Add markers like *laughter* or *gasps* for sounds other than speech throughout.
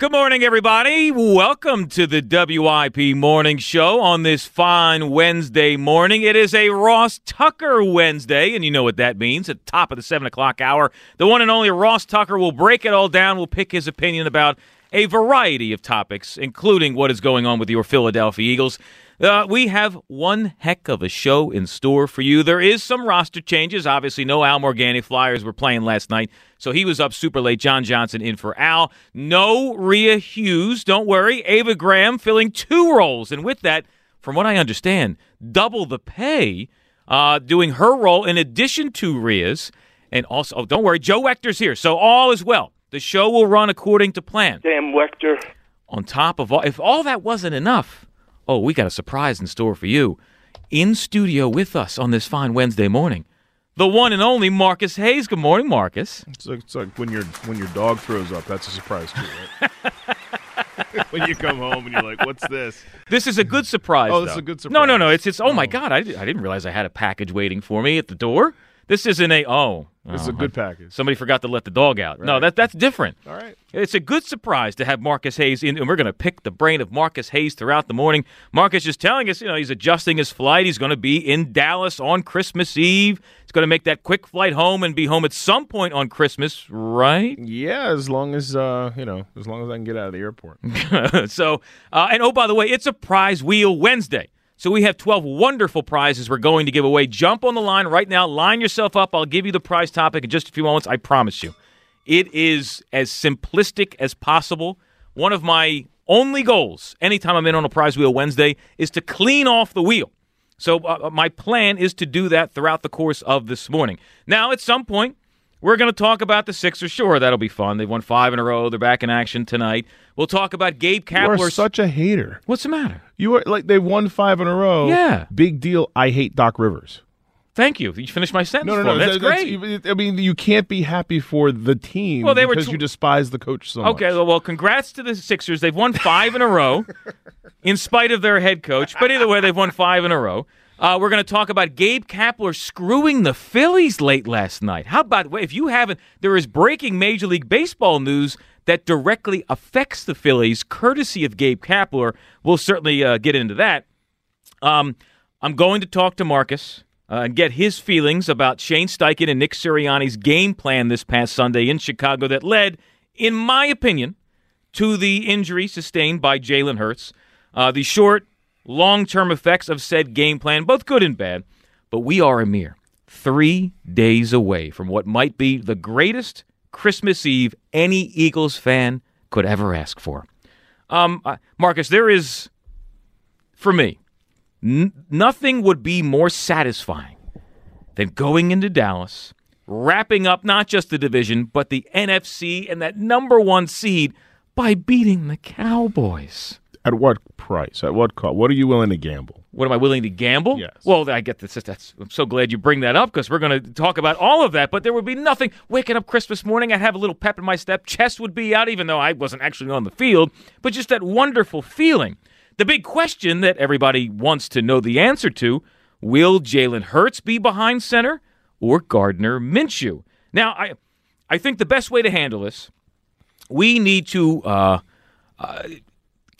Good morning, everybody. Welcome to the WIP Morning Show on this fine Wednesday morning. It is a Ross Tucker Wednesday, and you know what that means. At the top of the 7 o'clock hour, the one and only Ross Tucker will break it all down, will pick his opinion about a variety of topics, including what is going on with your Philadelphia Eagles. Uh, we have one heck of a show in store for you. There is some roster changes. Obviously, no Al Morganti Flyers were playing last night, so he was up super late. John Johnson in for Al. No Rhea Hughes. Don't worry. Ava Graham filling two roles. And with that, from what I understand, double the pay, uh, doing her role in addition to Rhea's. And also, oh, don't worry, Joe Wechter's here, so all is well. The show will run according to plan. Damn Wechter. On top of all, if all that wasn't enough, oh, we got a surprise in store for you. In studio with us on this fine Wednesday morning, the one and only Marcus Hayes. Good morning, Marcus. It's like, it's like when your when your dog throws up. That's a surprise too, right? *laughs* when you come home and you're like, "What's this?" This is a good surprise. Oh, this though. is a good surprise. No, no, no. It's it's. Oh, my Oh. God! I, I didn't realize I had a package waiting for me at the door. This isn't a oh. This is a good package. Somebody forgot to let the dog out. No, that that's different. All right. It's a good surprise to have Marcus Hayes in, and we're going to pick the brain of Marcus Hayes throughout the morning. Marcus is telling us, you know, he's adjusting his flight. He's going to be in Dallas on Christmas Eve. He's going to make that quick flight home and be home at some point on Christmas, right? Yeah, as long as uh, you know, as long as I can get out of the airport. *laughs* so, uh, and oh, by the way, it's a prize wheel Wednesday. So we have 12 wonderful prizes we're going to give away. Jump on the line right now. Line yourself up. I'll give you the prize topic in just a few moments. I promise you. It is as simplistic as possible. One of my only goals anytime I'm in on a prize wheel Wednesday is to clean off the wheel. So uh, my plan is to do that throughout the course of this morning. Now, at some point, we're going to talk about the Sixers. Sure, that'll be fun. They've won five in a row. They're back in action tonight. We'll talk about Gabe You are such a hater. What's the matter? You are like they won five in a row. Yeah. Big deal. I hate Doc Rivers. Thank you. You finished my sentence. No, no, no. That's that- great. I mean, you can't be happy for the team Well, they were because tw- you despise the coach so much. Okay, well, congrats to the Sixers. They've won five in a row, *laughs* in spite of their head coach. But either way, they've won five in a row. Uh, we're going to talk about Gabe Kapler screwing the Phillies late last night. How about if you haven't? There is breaking Major League Baseball news that directly affects the Phillies, courtesy of Gabe Kapler. We'll certainly uh, get into that. Um, I'm going to talk to Marcus uh, and get his feelings about Shane Steichen and Nick Sirianni's game plan this past Sunday in Chicago that led, in my opinion, to the injury sustained by Jalen Hurts. Uh, the short, long term effects of said game plan, both good and bad. But we are a mere three days away from what might be the greatest Christmas Eve any Eagles fan could ever ask for. Um, uh, Marcus, there is, for me, N- nothing would be more satisfying than going into Dallas, wrapping up not just the division, but the NFC and that number one seed by beating the Cowboys. At what price? At what cost? What are you willing to gamble? What am I willing to gamble? Yes. Well, I get this. That's, I'm so glad you bring that up because we're going to talk about all of that. But there would be nothing. Waking up Christmas morning, I'd have a little pep in my step. Chest would be out, even though I wasn't actually on the field. But just that wonderful feeling. The big question that everybody wants to know the answer to: Will Jalen Hurts be behind center or Gardner Minshew? Now, I, I think the best way to handle this, we need to. Uh,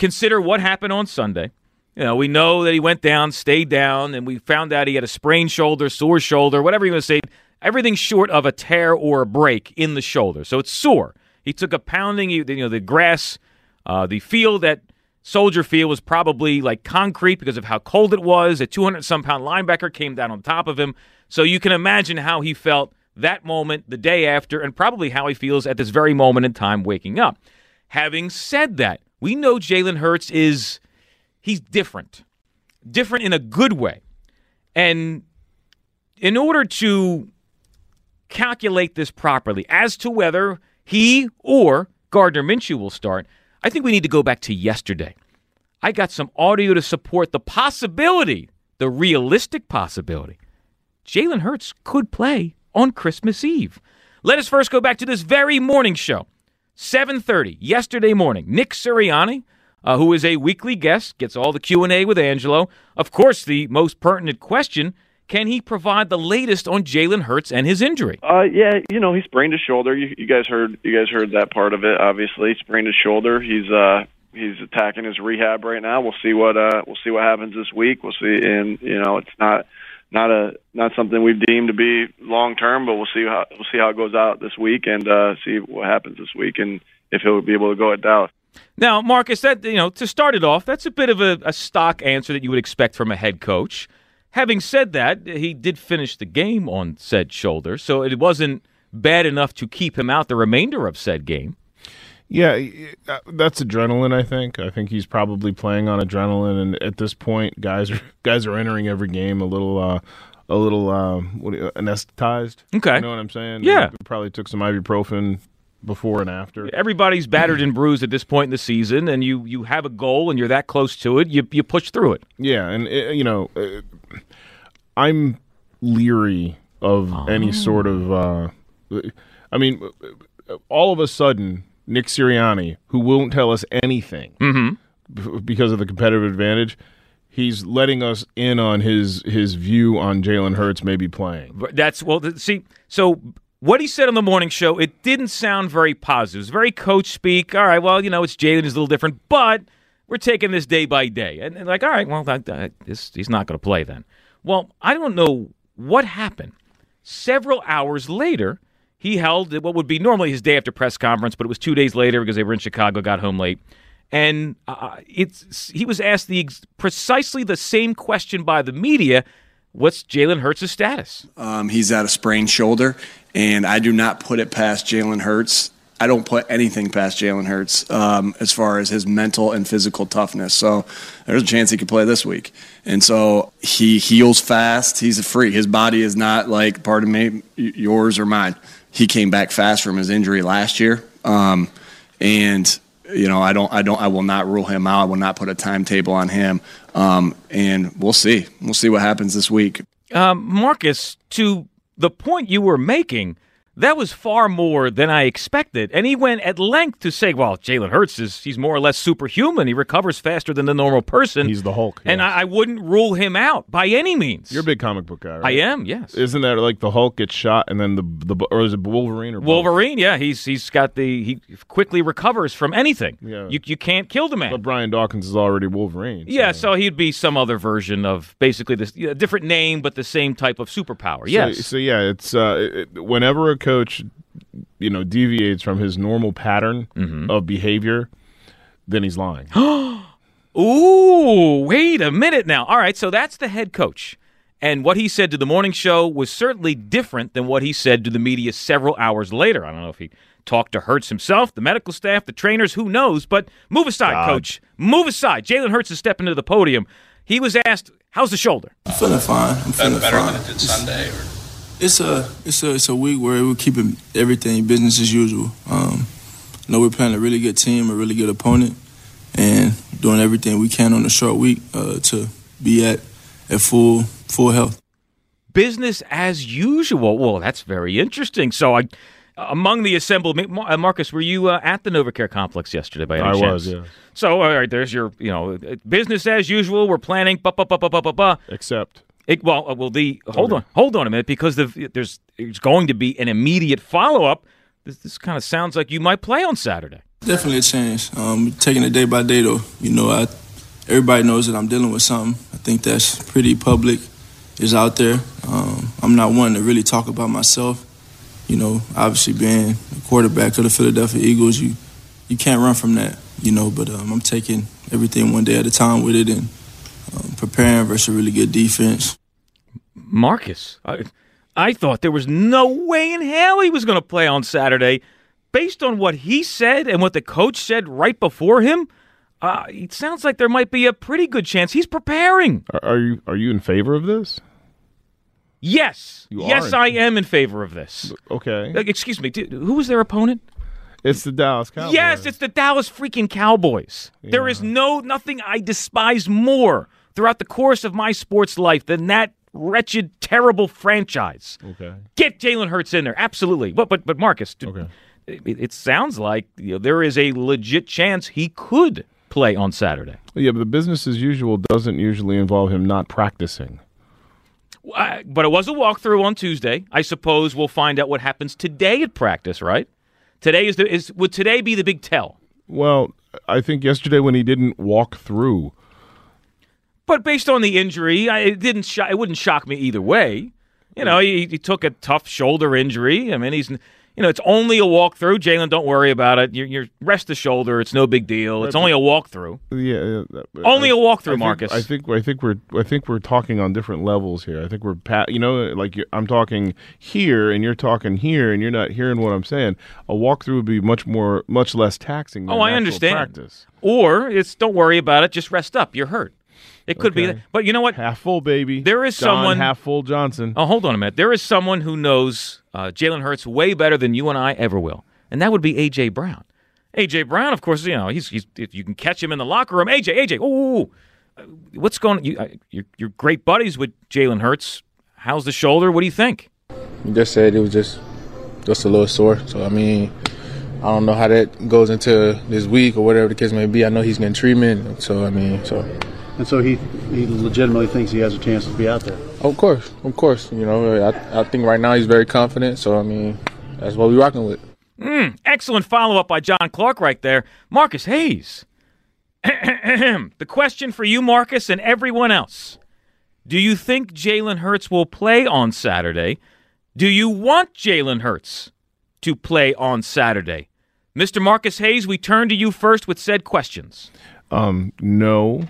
consider what happened on Sunday. You know, we know that he went down, stayed down, and we found out he had a sprained shoulder, sore shoulder, whatever you want to say. Everything short of a tear or a break in the shoulder, so it's sore. He took a pounding. You know, the grass, uh, the field that Soldier Field was probably like concrete because of how cold it was. A 200 some pound linebacker came down on top of him, so you can imagine how he felt that moment, the day after, and probably how he feels at this very moment in time waking up. Having said that, we know Jalen Hurts is he's different. Different in a good way. And in order to calculate this properly as to whether he or Gardner Minshew will start, I think we need to go back to yesterday. I got some audio to support the possibility, the realistic possibility. Jalen Hurts could play on Christmas Eve. Let us first go back to this very morning show. 7:30 yesterday morning. Nick Sirianni, uh, who is a weekly guest, gets all the Q&A with Angelo. Of course, the most pertinent question, Can he provide the latest on Jalen Hurts and his injury? Uh, yeah, you know he sprained his shoulder. You, you guys heard you guys heard that part of it. Obviously, sprained his shoulder. He's uh he's attacking his rehab right now. We'll see what uh we'll see what happens this week. We'll see, and you know it's not not a not something we've deemed to be long term, but we'll see how we'll see how it goes out this week and uh, see what happens this week and if he'll be able to go at Dallas. Now, Marcus, that you know, to start it off, that's a bit of a, a stock answer that you would expect from a head coach. Having said that, he did finish the game on said shoulder, so it wasn't bad enough to keep him out the remainder of said game. Yeah, uh, that's adrenaline. I think. I think he's probably playing on adrenaline, and at this point, guys are *laughs* guys are entering every game a little, uh, a little uh, what, anesthetized. Okay, you know what I'm saying? Yeah, they probably took some ibuprofen before and after. Everybody's *clears throat* battered and bruised at this point in the season, and you you have a goal and you're that close to it, you you push through it. Yeah, and it, you know, uh, I'm leery of oh. any sort of. Uh, I mean, all of a sudden Nick Sirianni, who won't tell us anything mm-hmm. b- because of the competitive advantage, he's letting us in on his his view on Jalen Hurts maybe playing. That's well, see, so what he said on the morning show, it didn't sound very positive. It was very coach speak. All right, well, you know, it's Jalen is a little different, but we're taking this day by day. And, and like, all right, well, that, that, this, he's not going to play then. Well, I don't know what happened. Several hours later, he held what would be normally his day after press conference, but it was two days later because they were in Chicago, got home late. And uh, it's he was asked the precisely the same question by the media. What's Jalen Hurts' status? Um, he's at a sprained shoulder, and I do not put it past Jalen Hurts. I don't put anything past Jalen Hurts um, as far as his mental and physical toughness. So there's a chance he could play this week. And so he heals fast. He's a freak. His body is not like, pardon me, yours or mine he came back fast from his injury last year. Um, and you know, I don't, I don't, I will not rule him out. I will not put a timetable on him. Um, and we'll see. We'll see what happens this week. Um, Marcus, to the point you were making, that was far more than I expected. And he went at length to say, well, Jalen Hurts is he's more or less superhuman. He recovers faster than the normal person. He's the Hulk. And I, I, wouldn't rule him out by any means. You're a big comic book guy, right? I am, yes. Isn't that like the Hulk gets shot and then the the or is it Wolverine or both? Wolverine? Yeah, he's he's got the he quickly recovers from anything. Yeah. You you can't kill the man. But Brian Dawkins is already Wolverine. So. Yeah, so he'd be some other version of basically this a different name but the same type of superpower. Yes. So, so yeah, it's uh, it, whenever a coach you know deviates from his normal pattern mm-hmm. of behavior, then he's lying. *gasps* Ooh, wait a minute now. All right, so that's the head coach. And what he said to the morning show was certainly different than what he said to the media several hours later. I don't know if he talked to Hurts himself, the medical staff, the trainers, who knows. But move aside, God. coach. Move aside. Jalen Hurts is stepping to the podium. He was asked, How's the shoulder? I'm feeling fine. I'm feeling better fine. than it did Sunday? Or? It's a it's a it's a week where we're keeping everything business as usual. Um, I know we're playing a really good team, a really good opponent, and doing everything we can on a short week uh, to be at at full full health. Business as usual. Well, that's very interesting. So I among the assembled, uh, Marcus, were you uh, at the NovaCare complex yesterday? By any chance? I chance? was, yeah. So, all right, there's your, you know, business as usual. We're planning, ba ba ba ba ba ba. Except it, well, uh, well, the hold on, hold on a minute, because the, there's there's going to be an immediate follow up. This, this kind of sounds like you might play on Saturday. Definitely a change. Um, taking it day by day, though. You know, I everybody knows that I'm dealing with something. I think that's pretty public. Is out there. Um, I'm not one to really talk about myself. You know, obviously being a quarterback of the Philadelphia Eagles, you you can't run from that. You know, but um, I'm taking everything one day at a time with it and um, preparing versus a really good defense. Marcus, I, I thought there was no way in hell he was going to play on Saturday. Based on what he said and what the coach said right before him, uh, it sounds like there might be a pretty good chance he's preparing. Are, are you are you in favor of this? Yes, you yes, I am in favor of this. Okay. Uh, excuse me, who was their opponent? It's the Dallas Cowboys. Yes, it's the Dallas freaking Cowboys. Yeah. There is no nothing I despise more throughout the course of my sports life than that wretched, terrible franchise. Okay. Get Jalen Hurts in there, absolutely. But but but Marcus, okay. it, it sounds like you know, there is a legit chance he could play on Saturday. Yeah, but the business as usual doesn't usually involve him not practicing. Uh, but it was a walkthrough on Tuesday. I suppose we'll find out what happens today at practice, right? Today is the is would today be the big tell? Well, I think yesterday when he didn't walk through, But based on the injury, I, it didn't. Sho- it wouldn't shock me either way. You know, he, he took a tough shoulder injury. I mean, he's. You know, it's only a walkthrough. Jalen, don't worry about it. You're, you're rest the shoulder. It's no big deal. It's only a walkthrough. yeah, uh, Only I- a walkthrough, I think- Marcus. I think I think we're I think we're talking on different levels here. I think we're pa- you know like you I'm talking here and you're talking here and you're not hearing what I'm saying. A walkthrough would be much more much less taxing. Than Oh, I understand. Practice. Or it's don't worry about it. Just rest up. You're hurt. It could be. Okay. That. But you know what? Half full, baby. There is John someone- half full Johnson. Oh, hold on a minute. There is someone who knows uh, Jalen Hurts way better than you and I ever will, and that would be AJ Brown. AJ Brown, of course, you know he's, he's if you can catch him in the locker room. AJ, AJ, ooh, uh, what's going? You, uh, you're, you're great buddies with Jalen Hurts. How's the shoulder? What do you think? He just said it was just just a little sore. So I mean, I don't know how that goes into this week or whatever the case may be. I know he's getting treatment. So I mean, so And so he he legitimately thinks he has a chance to be out there. of course, of course, you know, I I think right now he's very confident. So I mean, that's what we're rocking with. Excellent follow up by John Clark right there. Marcus Hayes. *clears throat* the question for you, Marcus, and everyone else Do you think Jalen Hurts will play on Saturday? Do you want Jalen Hurts to play on Saturday? Mr. Marcus Hayes, we turn to you first with said questions. Um, no,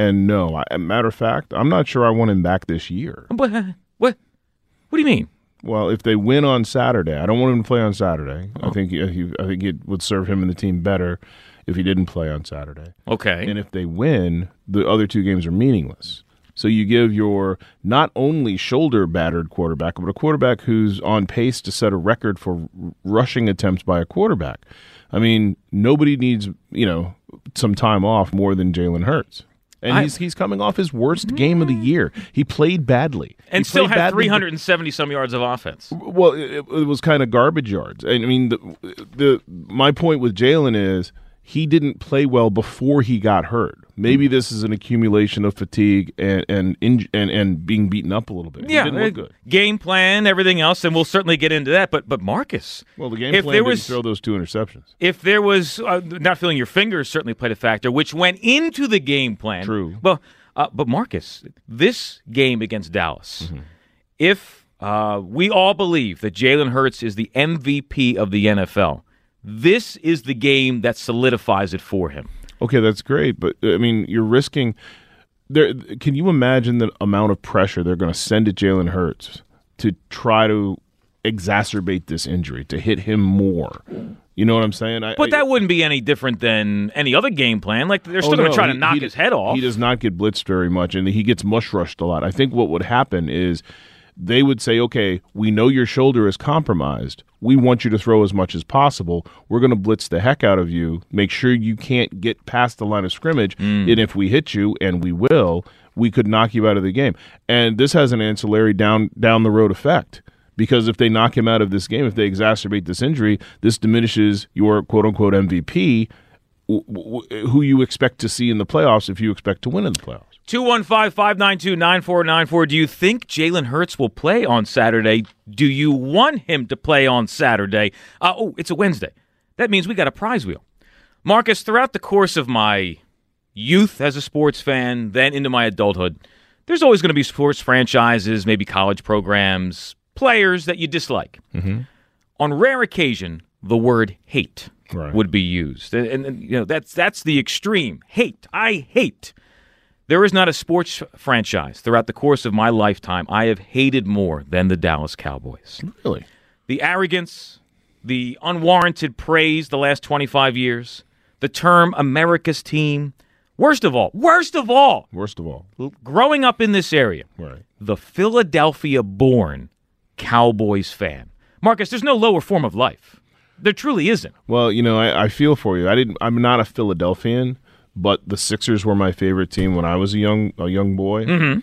and no. I, matter of fact, I'm not sure I want him back this year. What? What? What do you mean? Well, if they win on Saturday, I don't want him to play on Saturday. I oh. think he, I think it would serve him and the team better if he didn't play on Saturday. Okay. And if they win, the other two games are meaningless. So you give your not only shoulder battered quarterback, but a quarterback who's on pace to set a record for r- rushing attempts by a quarterback. I mean, nobody needs you know some time off more than Jalen Hurts. And I- he's he's coming off his worst mm. game of the year. He played badly and He still had 370 some yards of offense. well, it, it was kind of garbage yards. I mean, the, the my point with Jalen is he didn't play well before he got hurt. Maybe this is an accumulation of fatigue and and and, and being beaten up a little bit. Yeah, he didn't look uh, good. game plan, everything else, and we'll certainly get into that. But but Marcus, Well, the game if plan there didn't was throw those two interceptions. if there was uh, not feeling your fingers certainly played a factor, which went into the game plan. True. Well, uh, but Marcus, this game against Dallas, Mm-hmm. if uh, we all believe that Jalen Hurts is the MVP of the NFL, this is the game that solidifies it for him. Okay, that's great, but uh, I mean, you're risking. There, can you imagine the amount of pressure they're going to send at Jalen Hurts to try to exacerbate this injury, to hit him more? You know what I'm saying? I, But I- that wouldn't be any different than any other game plan. Like they're oh, still Oh, going to no, try to he- knock he- his head off. He does not get blitzed very much, and he gets mush rushed a lot. I think what would happen is they would say, "Okay, we know your shoulder is compromised. We want you to throw as much as possible. We're going to blitz the heck out of you. Make sure you can't get past the line of scrimmage. Mm. And if we hit you, and we will, we could knock you out of the game." And this has an ancillary down down the road effect. Because if they knock him out of this game, if they exacerbate this injury, this diminishes your quote unquote MVP, who you expect to see in the playoffs if you expect to win in the playoffs. 215 592 9494. Do you think Jalen Hurts will play on Saturday? Do you want him to play on Saturday? Uh, oh, it's a Wednesday. That means we got a prize wheel. Marcus, throughout the course of my youth as a sports fan, then into my adulthood, there's always going to be sports franchises, maybe college programs, players that you dislike. On rare occasion, the word hate Right. would be used. And, and- and, you know, that's that's the extreme. Hate. I hate. There is not a sports franchise throughout the course of my lifetime I have hated more than the Dallas Cowboys. Really? The arrogance, the unwarranted praise the last 25 years, the term America's team. Worst of all, worst of all, Worst of all. growing up in this area, Right. the Philadelphia born Cowboys fan. Marcus, there's no lower form of life. There truly isn't. Well, you know, I, I feel for you. I didn't. I'm not a Philadelphian, but the Sixers were my favorite team when I was a young a young boy. Mm-hmm.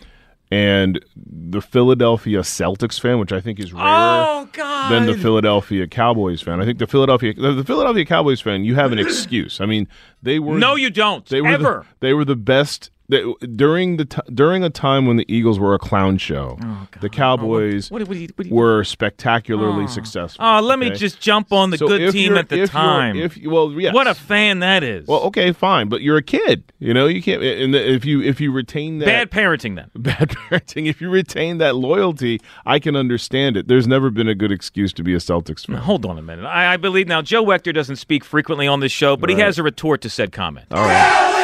And the Philadelphia Celtics fan, which I think is rarer Oh, than the Philadelphia Cowboys fan. I think the Philadelphia the, Philadelphia Cowboys fan, you have an excuse. I mean, they were No, you don't. They were Ever. The, they were the best during the t- during a time when the Eagles were a clown show, oh, the Cowboys What, what, you- what you- were spectacularly oh. successful. Oh, let me just jump on the So good team at the if time. If well, yes. What a fan that is. well, okay, fine, but you're a kid. You know, you can't. And if you if you retain that Bad parenting then. *laughs* bad parenting, if you retain that loyalty, I can understand it. There's never been a good excuse to be a Celtics fan. Hold on a minute. I, I believe now Joe Wechter doesn't speak frequently on this show, but he has a retort to said comment. All right.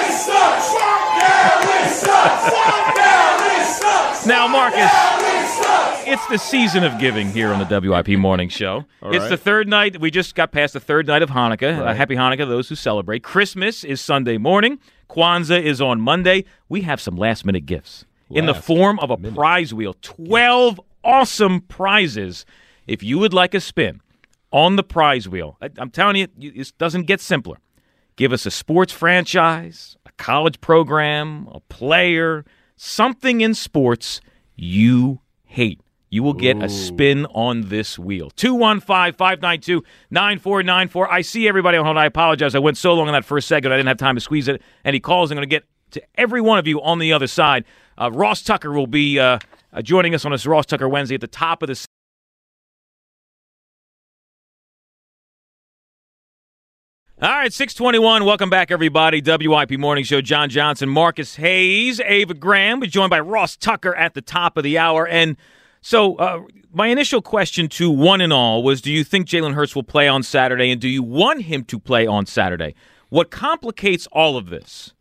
Now, Marcus, it's the season of giving here on the WIP Morning Show. All it's right. the third night. We just got past the third night of Hanukkah. Uh, happy Hanukkah to those who celebrate. Christmas is Sunday morning. Kwanzaa is on Monday. We have some last minute gifts in the form of a prize wheel. 12 awesome prizes. If you would like a spin on the prize wheel, I, I'm telling you, it doesn't get simpler. Give us a sports franchise, college program, a player, something in sports you hate. You will get a spin on this wheel. 215 592 9494. I see everybody on hold. I apologize. I went so long on that first segment, I didn't have time to squeeze it. Any calls, I'm going to get to every one of you on the other side. Uh, Ross Tucker will be uh, uh, joining us on this Ross Tucker Wednesday at the top of the All right, 621. Welcome back, everybody. WIP Morning Show. John Johnson, Marcus Hayes, Ava Graham. We're joined by Ross Tucker at the top of the hour. And so, uh, my initial question to one and all was Do you think Jalen Hurts will play on Saturday? And do you want him to play on Saturday? What complicates all of this,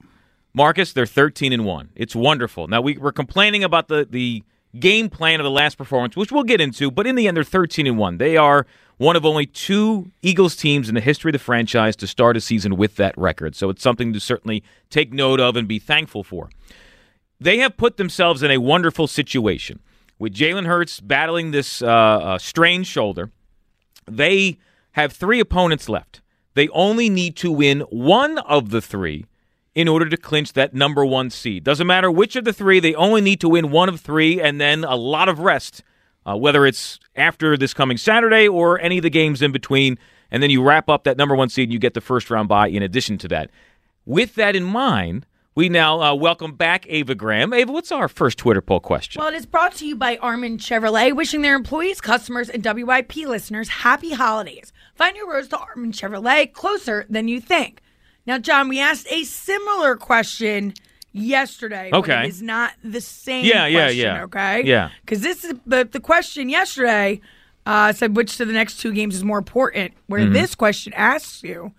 Marcus, they're 13 and 1. It's wonderful. Now, we, we're complaining about the, the game plan of the last performance, which we'll get into, but in the end, they're 13 and 1. They are one of only two Eagles teams in the history of the franchise to start a season with that record. So it's something to certainly take note of and be thankful for. They have put themselves in a wonderful situation with Jalen Hurts battling this uh, uh, strained shoulder. They have three opponents left. They only need to win one of the three in order to clinch that number one seed. Doesn't matter which of the three, they only need to win one of three and then a lot of rest, uh, whether it's after this coming Saturday or any of the games in between. And then you wrap up that number one seed and you get the first round bye in addition to that. With that in mind, we now uh, welcome back Ava Graham. Ava, what's our first Twitter poll question? Well, it is brought to you by Armin Chevrolet, wishing their employees, customers, and WIP listeners happy holidays. Find your roads to Armin Chevrolet closer than you think. Now, John, we asked a similar question yesterday. Okay. it is not the same Yeah, yeah, question, yeah. okay? Yeah. Because this is the, the question yesterday uh, said which of the next two games is more important, where Mm-hmm. this question asks you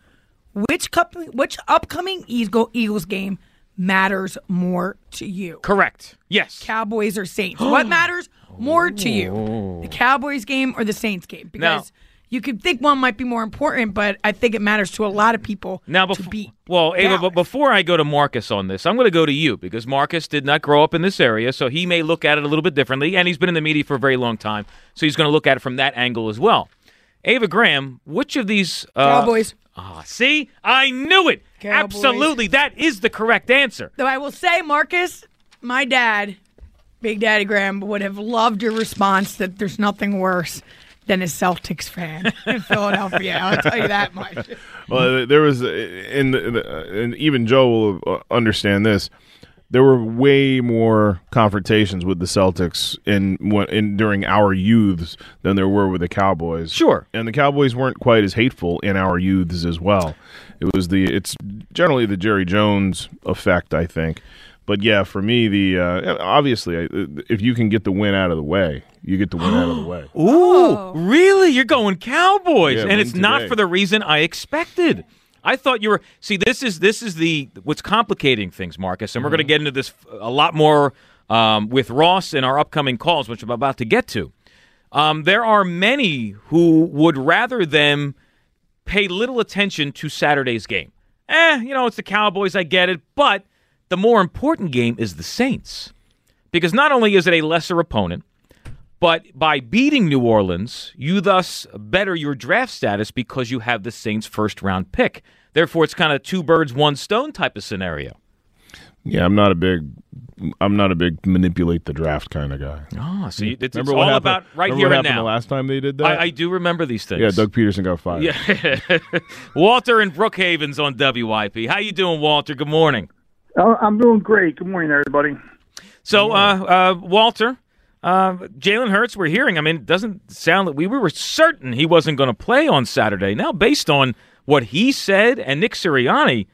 which, cup, which upcoming Eagles game matters more to you. Correct. Yes. Cowboys or Saints? *gasps* what matters more to you, the Cowboys game or the Saints game? Because you could think one might be more important, but I think it matters to a lot of people Now, to beat. well, Ava, Dallas. but before I go to Marcus on this, I'm going to go to you because Marcus did not grow up in this area, so he may look at it a little bit differently, and he's been in the media for a very long time, so he's going to look at it from that angle as well. Ava Graham, which of these uh, Cowboys. Ah, see, I knew it. Cowboys. Absolutely, that is the correct answer. Though I will say, Marcus, my dad, Big Daddy Graham, would have loved your response that there's nothing worse than a Celtics fan *laughs* in Philadelphia. I'll tell you that much. *laughs* Well, there was, and, and even Joe will uh, understand this. There were way more confrontations with the Celtics in, in during our youths than there were with the Cowboys. Sure. and the Cowboys weren't quite as hateful in our youths as well. It was the it's generally the Jerry Jones effect, I think. But yeah, for me, the uh, obviously, if you can get the win out of the way, you get the win out of the way. *gasps* Ooh, really? You're going Cowboys, Yeah, and win it's not for the reason I expected. I thought you were. See, this is this is the what's complicating things, Marcus, and we're going to get into this a lot more um, with Ross in our upcoming calls, which I'm about to get to. Um, there are many who would rather them pay little attention to Saturday's game. Eh, you know, it's the Cowboys, I get it, but the more important game is the Saints. Because not only is it a lesser opponent, but by beating New Orleans, you thus better your draft status because you have the Saints' first round pick. Therefore, it's kind of two birds, one stone type of scenario. Yeah, I'm not a big, I'm not a big manipulate the draft kind of guy. Ah, oh, so you- it's, it's Remember all happened- about right here and now. The last time they did that, I, I do remember these things. yeah, Doug Pederson got fired. Yeah. *laughs* Walter in Brookhaven's on WIP. How you doing, Walter? Good morning. Uh, I'm doing great. Good morning, everybody. So, uh, uh, Walter, uh, Jalen Hurts, we're hearing. I mean, it doesn't sound that we, we were certain he wasn't going to play on Saturday. Now, based on what he said and Nick Sirianni,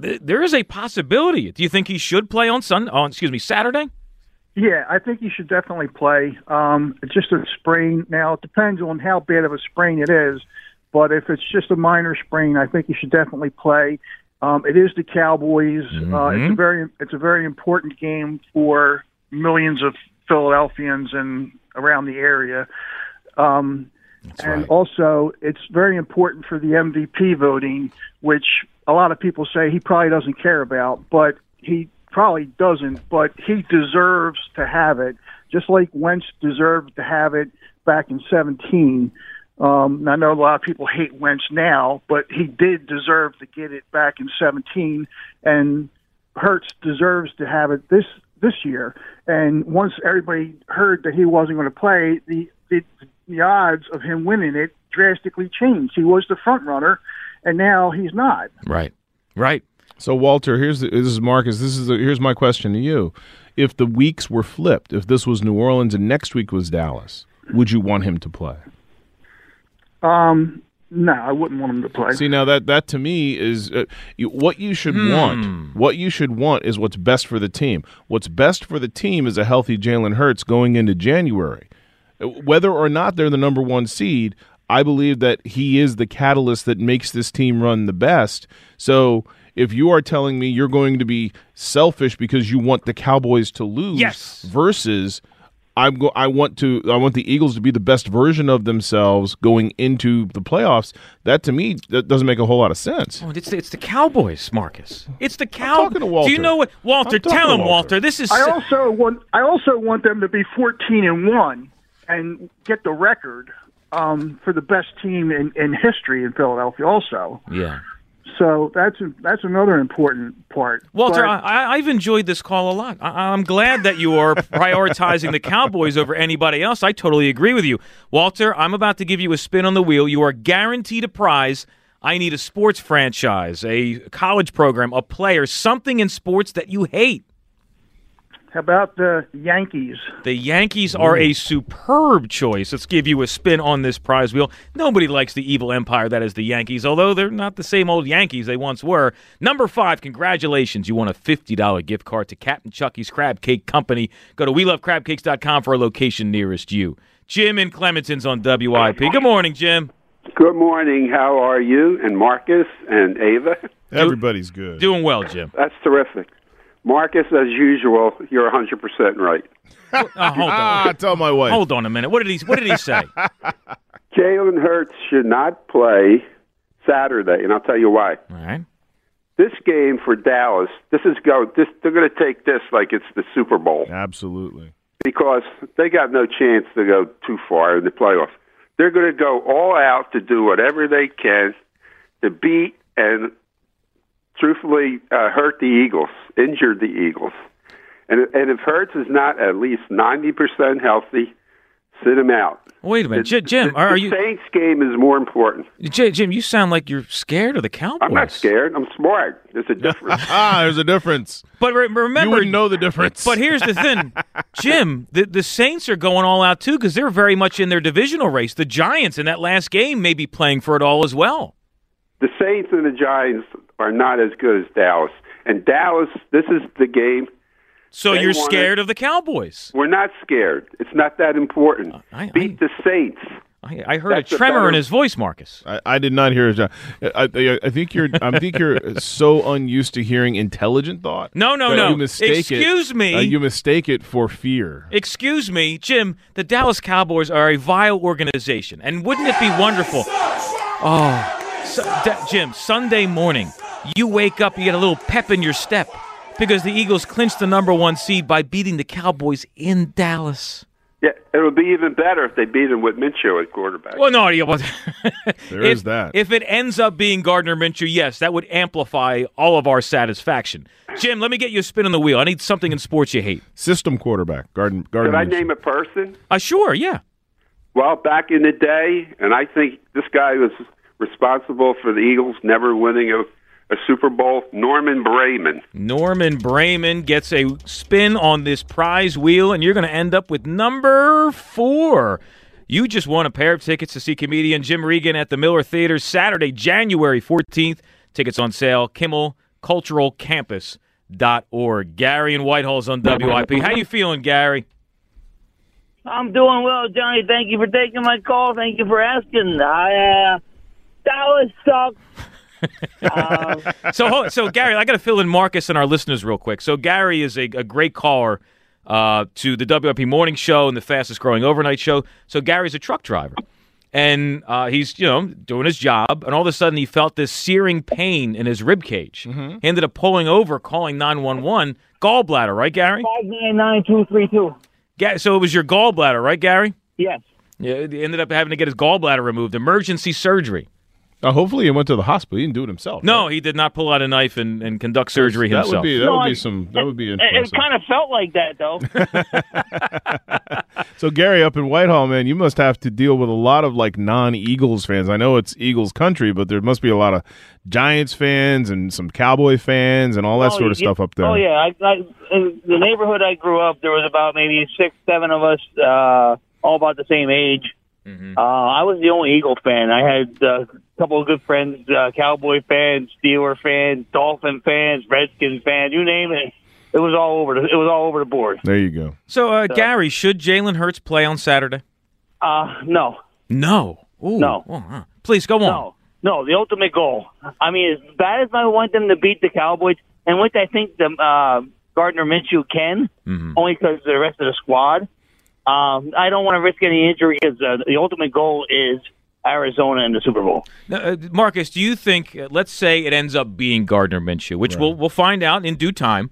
th- there is a possibility. Do you think he should play on Sun? On excuse me, Saturday? Yeah, I think he should definitely play. Um, it's just a sprain. Now it depends on how bad of a sprain it is, but if it's just a minor sprain, I think he should definitely play. Um, it is the Cowboys. Uh, it's a very it's a very important game for millions of Philadelphians and around the area. Um, and also, it's very important for the MVP voting, which a lot of people say he probably doesn't care about, but he probably doesn't. But he deserves to have it, just like Wentz deserved to have it back in 17. Um, I know a lot of people hate Wentz now, but he did deserve to get it back in 17, and Hurts deserves to have it this this year. And once everybody heard that he wasn't going to play, the, the the odds of him winning it drastically changed. He was the front runner, and now he's not. Right. Right. So Walter, here's the, this is Marcus. This is the, here's my question to you: If the weeks were flipped, if this was New Orleans and next week was Dallas, would you want him to play? Um, no, I wouldn't want him to play. See now that that to me is uh, you, what you should want. What you should want is what's best for the team. What's best for the team is a healthy Jalen Hurts going into January. Uh, Whether or not they're the number one seed, I believe that he is the catalyst that makes this team run the best. So if you are telling me you're going to be selfish because you want the Cowboys to lose, Yes. versus I'm go- I want to I want the Eagles to be the best version of themselves going into the playoffs. That to me that doesn't make a whole lot of sense. Oh, it's the, it's the Cowboys, Marcus. It's the Cowboys. talking to Walter. Do you know what, Walter? I'm Tell to him, Walter. Walter. This is I also want I also want them to be 14 and one and get the record um, for the best team in, in history in Philadelphia. Also, yeah. So that's that's another important part. Walter, But- I, I've enjoyed this call a lot. I, I'm glad that you are *laughs* prioritizing the Cowboys over anybody else. I totally agree with you. Walter, I'm about to give you a spin on the wheel. You are guaranteed a prize. I need a sports franchise, a college program, a player, something in sports that you hate. How about the Yankees? The Yankees are a mm. superb choice. Let's give you a spin on this prize wheel. Nobody likes the evil empire that is the Yankees, although they're not the same old Yankees they once were. Number five, congratulations. You won a $50 gift card to Captain Chucky's Crab Cake Company. Go to WeLoveCrabCakes.com for a location nearest you. Jim in Clementon's on WIP. Good morning, Jim. Good morning. How are you and Marcus and Ava? Everybody's good. Doing well, Jim. That's terrific. Marcus, as usual, you're 100% right. Uh, hold Ah, on. tell my wife. Hold on a minute. What did he What did he say? *laughs* Jalen Hurts should not play Saturday, and I'll tell you why. All right. This game for Dallas, this is go. This they're going to take this like it's the Super Bowl Absolutely. because they got no chance to go too far in the playoffs. They're going to go all out to do whatever they can to beat and truthfully uh, hurt the Eagles, injured the Eagles. And and if Hurts is not at least ninety percent healthy, sit him out. Wait a minute, The- J- Jim. the, Are, are the you Saints game is more important. J- Jim? You sound like you're scared of the Cowboys. I'm not scared. I'm smart. There's a difference. *laughs* Ah, there's a difference. But re- remember, you wouldn't know the difference. But here's the thing, *laughs* Jim. The the Saints are going all out too because they're very much in their divisional race. The Giants in that last game may be playing for it all as well. The Saints and the Giants are not as good as Dallas. And Dallas, this is the game. So you're wanna- scared of the Cowboys. We're not scared. It's not that important. I- Beat the Saints. I, I heard That's a a tremor better- in his voice, Marcus. I, I did not hear. John. I, I, I think you're. I think you're so unused to hearing intelligent thought. No, no, no. You mistake Excuse it, me. uh, you mistake it for fear. Excuse me, Jim. The Dallas Cowboys are a vile organization, and wouldn't it be wonderful? Oh, so, Da- Jim. Sunday morning, you wake up, you get a little pep in your step because the Eagles clinched the number one seed by beating the Cowboys in Dallas. Yeah, it would be even better if they beat him with Minshew at quarterback. Well, no, yeah, but *laughs* There if, is that. If it ends up being Gardner Minshew, yes, that would amplify all of our satisfaction. Jim, let me get you a spin on the wheel. I need something in sports you hate. System quarterback, Garden. Garden. Could I name a person? Uh, sure, yeah. Well, back in the day, and I think this guy was responsible for the Eagles never winning a, a Super Bowl? Norman Braman. Norman Braman gets a spin on this prize wheel, and you're going to end up with number four. You just won a pair of tickets to see comedian Jim Regan at the Miller Theater Saturday, January 14th. Tickets on sale, kimmelculturalcampus.org. Gary and Whitehall's on WIP. How you feeling, Gary? I'm doing well, Johnny. Thank you for taking my call. Thank you for asking. I uh, Dallas sucks. um, so, *laughs* so Gary, I got to fill in Marcus and our listeners real quick. So, Gary is a, a great caller uh, to the WIP morning show and the fastest growing overnight show. So, Gary's a truck driver, and uh, he's you know doing his job, and all of a sudden he felt this searing pain in his rib cage. He ended up pulling over, calling nine one one. Gallbladder, right, Gary? Five nine nine two three two. Ga- so it was your gallbladder, right, Gary? Yes. Yeah, he ended up having to get his gallbladder removed, emergency surgery. Uh, hopefully, he went to the hospital. He didn't do it himself. No, he did not pull out a knife and, and conduct surgery that himself. would be that No, would I- be some that would be It, impressive. kind of felt like that, though. *laughs* So Gary, up in Whitehall, man, you must have to deal with a lot of like non-Eagles fans. I know it's Eagles country, but there must be a lot of Giants fans and some Cowboy fans and all that Oh, sort of yeah. stuff up there. Oh yeah, I, I, in the neighborhood I grew up, there was about maybe six, seven of us, uh, all about the same age. Mm-hmm. Uh, I was the only Eagle fan. I had uh, a couple of good friends, uh, Cowboy fans, Steeler fans, Dolphin fans, Redskins fans, you name it. It was all over. The, it was all over the board. There you go. So, uh, Gary, should Jalen Hurts play on Saturday? Uh, no, No. Ooh. No. Oh, huh. Please go on. no, no. The ultimate goal. I mean, as bad as I want them to beat the Cowboys, and which I think the uh, Gardner Minshew can, Mm-hmm. only because of the rest of the squad. Um, I don't want to risk any injury because uh, the ultimate goal is Arizona in the Super Bowl. Now, uh, Marcus, do you think? Uh, let's say it ends up being Gardner Minshew, which we'll we'll find out in due time.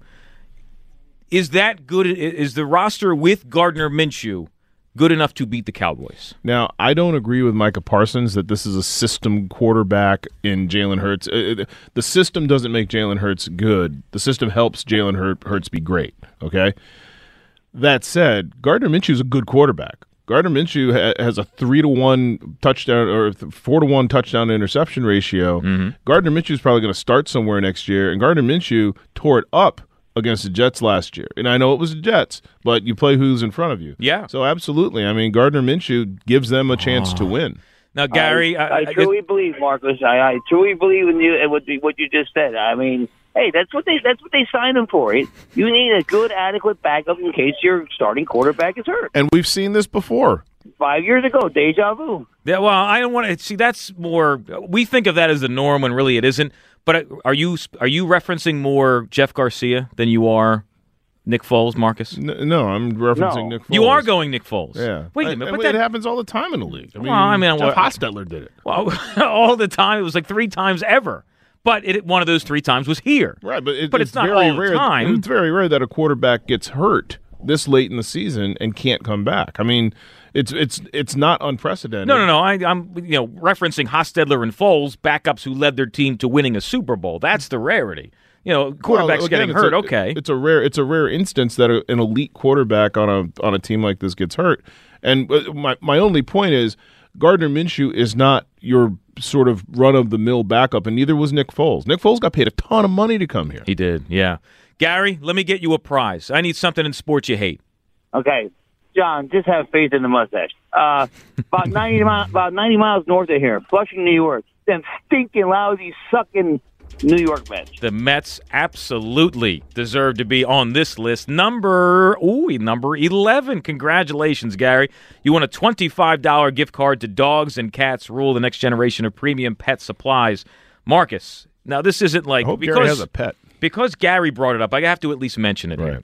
Is that good? Is the roster with Gardner Minshew good enough to beat the Cowboys? Now, I don't agree with Micah Parsons that this is a system quarterback in Jalen Hurts. Uh, uh, The system doesn't make Jalen Hurts good. The system helps Jalen Hurt- Hurts be great. Okay. That said, Gardner Minshew is a good quarterback. Gardner Minshew ha- has a three to one touchdown or th- four to one touchdown interception ratio. Mm-hmm. Gardner Minshew is probably going to start somewhere next year, and Gardner Minshew tore it up against the Jets last year. And I know it was the Jets, but you play who's in front of you. Yeah. So absolutely, I mean Gardner Minshew gives them a chance to ah. win. Now, Gary, I, I, I truly believe, Marcus. I, I truly believe in you and what what you just said. I mean, hey, that's what they that's what they signed him for. You need a good, adequate backup in case your starting quarterback is hurt. And we've seen this before. Five years ago, deja vu. Yeah, well, I don't want to see. That's more. We think of that as the norm when really it isn't. But uh, are you are you referencing more Jeff Garcia than you are Nick Foles, Marcus? N- no, I'm referencing No. Nick. Foles. You are going Nick Foles. Yeah. Wait a minute, and but it that, happens all the time in the league. I mean, Well, I mean, Jeff what- Hostetler did it. well, *laughs* all the time. It was like three times ever. But it, one of those three times was here. Right, but, it, But it's not very all the rare. time. It's very rare that a quarterback gets hurt this late in the season and can't come back. I mean, it's it's it's not unprecedented. No, no, no. I, I'm you know referencing Hostetler and Foles, backups who led their team to winning a Super Bowl. That's the rarity. You know, quarterbacks Well, again, getting hurt. a- okay, it's a rare it's a rare instance that a, an elite quarterback on a on a team like this gets hurt. And uh, my my only point is Gardner Minshew is not your sort of run of the mill backup, and neither was Nick Foles. Nick Foles got paid a ton of money to come here. he did. Yeah, Gary, let me get you a prize. I need something in sports you hate. Okay, John, just have faith in the mustache. Uh, about ninety miles, about ninety miles north of here, Flushing, New York. Them stinking, lousy, sucking New York Mets. The Mets absolutely deserve to be on this list. Number ooh, number eleven. Congratulations, Gary. You won a twenty-five dollar gift card to Dogs and Cats Rule the next generation of premium pet supplies. Marcus. Now this isn't like I hope because Gary has a pet. because Gary brought it up. I have to at least mention it. here.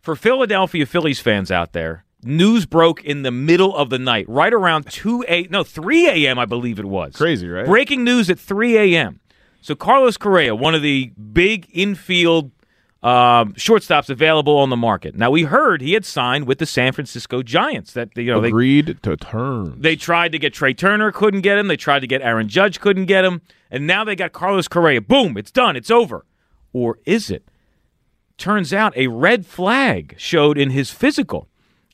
For Philadelphia Phillies fans out there, news broke in the middle of the night, right around two a no three a.m. I believe it was. Crazy, right? Breaking news at three a.m. So Carlos Correa, one of the big infield um, shortstops available on the market. Now we heard he had signed with the San Francisco Giants. That you know they Agreed to terms. they tried to get Trea Turner, couldn't get him. They tried to get Aaron Judge, couldn't get him. And now they got Carlos Correa. Boom, it's done, it's over. Or is it? Turns out a red flag showed in his physical,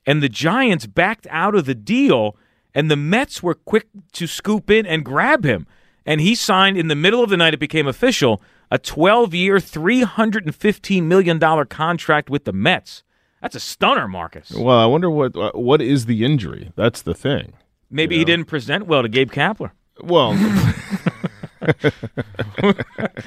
and the Giants backed out of the deal, and the Mets were quick to scoop in and grab him. And he signed in the middle of the night, it became official a 12 year, $315 million contract with the Mets. That's a stunner, Marcus. Well, I wonder what uh, what is the injury. That's the thing. Maybe he didn't present well to Gabe Kapler. Well, *laughs* *laughs*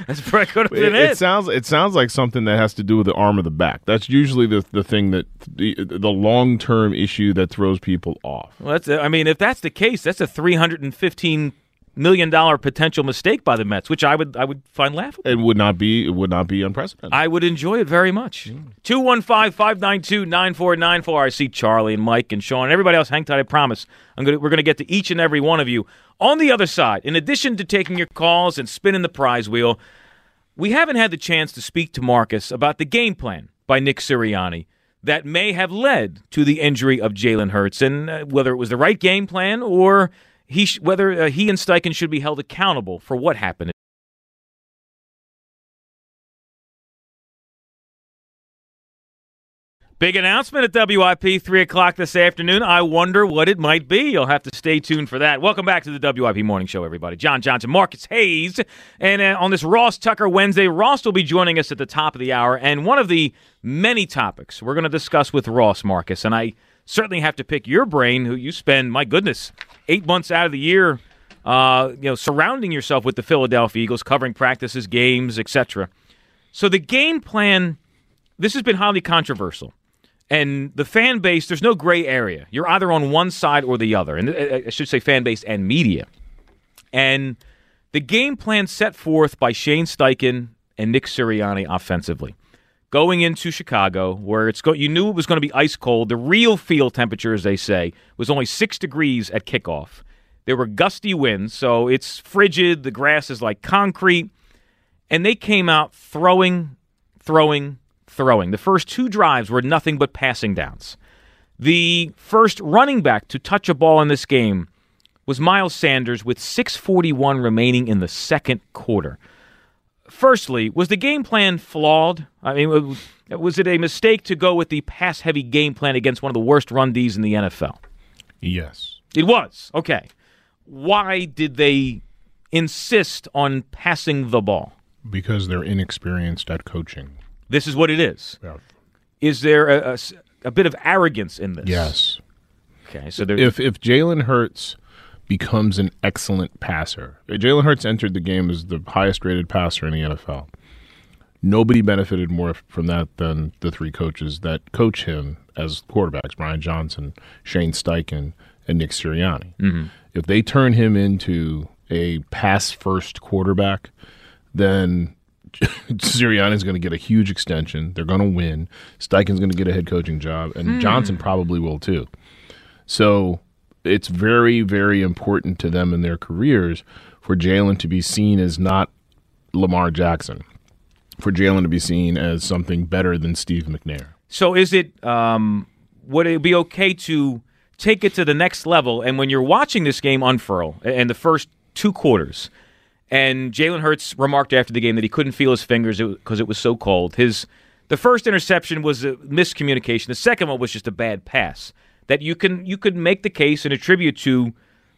That's probably could have it, been it it. sounds it sounds like something that has to do with the arm of the back. That's usually the the thing that the the long term issue that throws people off. Well, that's. I mean, if that's the case, that's a three hundred and fifteen million dollar potential mistake by the Mets, which I would I would find laughable. It would not be it would not be unprecedented. I would enjoy it very much. 215 592 9494. I see Charlie and Mike and Sean and everybody else. Hang tight, I promise. I'm gonna, we're going to get to each and every one of you. On the other side, in addition to taking your calls and spinning the prize wheel, we haven't had the chance to speak to Marcus about the game plan by Nick Sirianni that may have led to the injury of Jalen Hurts, and uh, whether it was the right game plan or he sh- whether uh, he and Steichen should be held accountable for what happened. Big announcement at WIP, 3 o'clock this afternoon. I wonder what it might be. You'll have to stay tuned for that. Welcome back to the WIP Morning Show, everybody. John Johnson, Marcus Hayes. And uh, on this Ross Tucker Wednesday, Ross will be joining us at the top of the hour. And one of the many topics we're going to discuss with Ross, Marcus, and I certainly have to pick your brain, who you spend, my goodness, eight months out of the year, uh, you know, surrounding yourself with the Philadelphia Eagles, covering practices, games, etc. So the game plan, this has been highly controversial. And the fan base there's no gray area. You're either on one side or the other and uh, i should say fan base and media. And the game plan set forth by shane steichen and nick sirianni offensively going into chicago where it's go- you knew it was going to be ice cold the real field temperature as they say was only six degrees at kickoff there were gusty winds so it's frigid the grass is like concrete and they came out throwing throwing throwing. The first two drives were nothing but passing downs. The first running back to touch a ball in this game was Miles Sanders with 641 remaining in the second quarter. Firstly, was the game plan flawed? I mean, was it a mistake to go with the pass heavy game plan against one of the worst run Ds in the NFL? Yes. It was. Okay. Why did they insist on passing the ball? Because they're inexperienced at coaching. This is what it is. Yeah. Is there a, a, a bit of arrogance in this? Yes. Okay, so there, If if Jalen Hurts becomes an excellent passer, Jalen Hurts entered the game as the highest rated passer in the NFL. Nobody benefited more from that than the three coaches that coach him as quarterbacks: Brian Johnson, Shane Steichen, and Nick Sirianni. Mhm. If they turn him into a pass first quarterback, then *laughs* Sirianni's going to get a huge extension. They're going to win. Steichen's going to get a head coaching job, and Hmm. Johnson probably will too. So it's very, very important to them in their careers for Jalen to be seen as not Lamar Jackson, for Jalen to be seen as something better than Steve McNair. so is it? Um, would it be okay to take it to the next level? And when you're watching this game unfurl and the first two quarters, and Jalen Hurts remarked after the game that he couldn't feel his fingers because it was so cold. His the first interception was a miscommunication. The second one was just a bad pass. That you can you could make the case and attribute to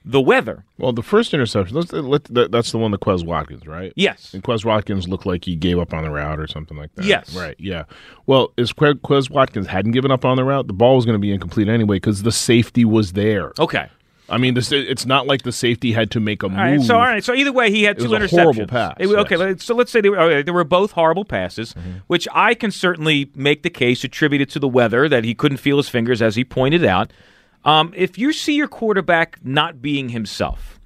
the weather. Well, the first interception, let's, let, that, that's the one that Quez Watkins, right? Yes. And Quez Watkins looked like he gave up on the route or something like that. Yes. Right, yeah. Well, if Que- Quez Watkins hadn't given up on the route, the ball was going to be incomplete anyway because the safety was there. Okay. I mean, this, it's not like the safety had to make a All move. right, so all right, so either way, he had It two was a interceptions. horrible pass, It- okay, yes. so let's say they were, okay, they were both horrible passes, which I can certainly make the case attributed to the weather that he couldn't feel his fingers, as he pointed out. Um, if you see your quarterback not being himself,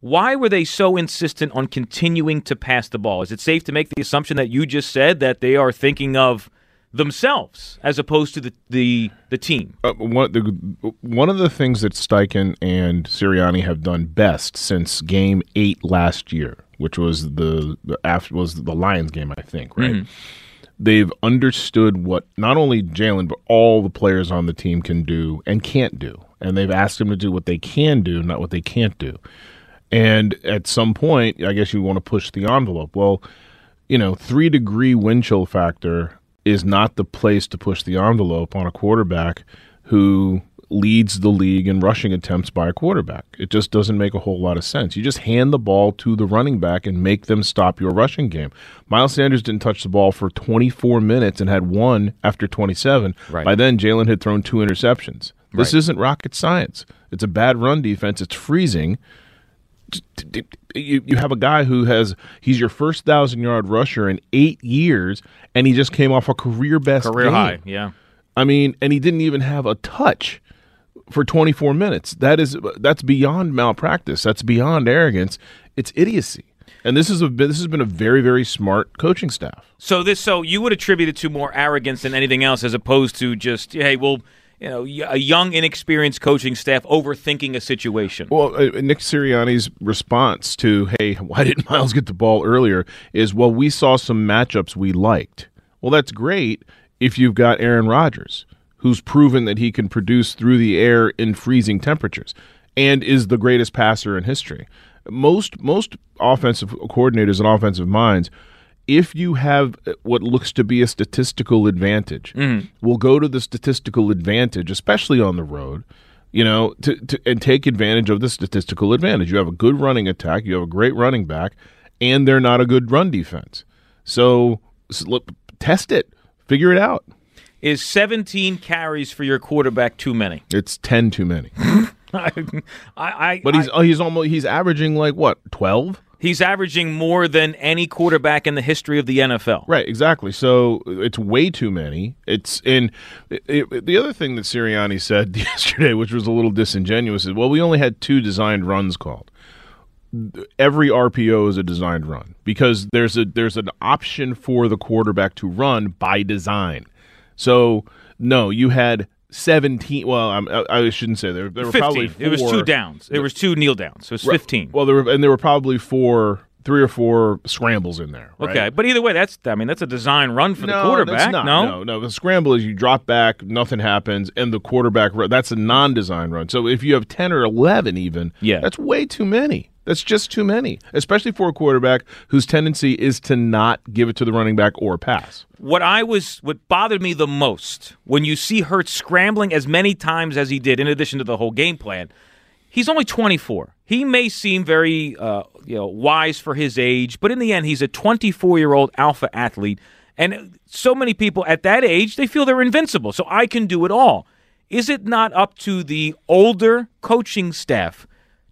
why were they so insistent on continuing to pass the ball? Is it safe to make the assumption that you just said that they are thinking of themselves as opposed to the the, the team? Uh, one, the, one of the things that Steichen and Sirianni have done best since Game Eight last year, which was the, the after was the Lions game, I think, right? Mhm. They've understood what not only Jalen but all the players on the team can do and can't do, and they've asked them to do what they can do, not what they can't do. And at some point, I guess you want to push the envelope. Well, you know, three degree wind chill factor is not the place to push the envelope on a quarterback who leads the league in rushing attempts by a quarterback. It just doesn't make a whole lot of sense. You just hand the ball to the running back and make them stop your rushing game. Miles Sanders didn't touch the ball for 24 minutes and had one after 27. Right. By then, Jalen had thrown two interceptions. This Right. isn't rocket science. It's a bad run defense. It's freezing. You, you have a guy who has he's your first thousand yard rusher in eight years, and he just came off a career best Career game. high, yeah. I mean, and he didn't even have a touch for 24 minutes. That is that's beyond malpractice. That's beyond arrogance. It's idiocy. And this is a this has been a very very smart coaching staff. So this, so you would attribute it to more arrogance than anything else, as opposed to just, hey, well, you know, a young, inexperienced coaching staff overthinking a situation. Well, uh, Nick Sirianni's response to, "Hey, *laughs* why didn't Miles get the ball earlier?" is, "Well, we saw some matchups we liked." Well, that's great if you've got Aaron Rodgers, who's proven that he can produce through the air in freezing temperatures and is the greatest passer in history. Most most offensive coordinators and offensive minds if you have uh, what looks to be a statistical advantage, mm-hmm. will go to the statistical advantage, especially on the road, you know, to, to and take advantage of the statistical advantage. You have a good running attack, you have a great running back, and they're not a good run defense. So, s- look, test it, figure it out. Is 17 carries for your quarterback too many? It's ten too many, *laughs* I, I, but he's oh, he's almost he's averaging like what twelve. He's averaging more than any quarterback in the history of the NFL. Right, exactly. So it's way too many. It's in it, it- the other thing that Sirianni said *laughs* yesterday, which was a little disingenuous, is well, we only had two designed runs called. Every RPO is a designed run because there's a there's an option for the quarterback to run by design. So no, you had seventeen. Well, I'm, I, I shouldn't say there. There were 15. probably It was two four- downs. It was two kneel downs. So it was Right. 15. Well, there were and there were probably four, three or four scrambles in there. right? Okay, but either way, that's I mean that's a design run for the quarterback. Not, no, no, no. The scramble is you drop back, nothing happens, and the quarterback. That's a non-design run. So if you have ten or eleven, even, Yeah. that's way too many. That's just too many, especially for a quarterback whose tendency is to not give it to the running back or pass. What I was, what bothered me the most when you see Hurts scrambling as many times as he did, in addition to the whole game plan, he's only 24. He may seem very, uh, you know, wise for his age, but in the end, he's a 24 year old alpha athlete, and so many people at that age they feel they're invincible. So I can do it all. Is it not up to the older coaching staff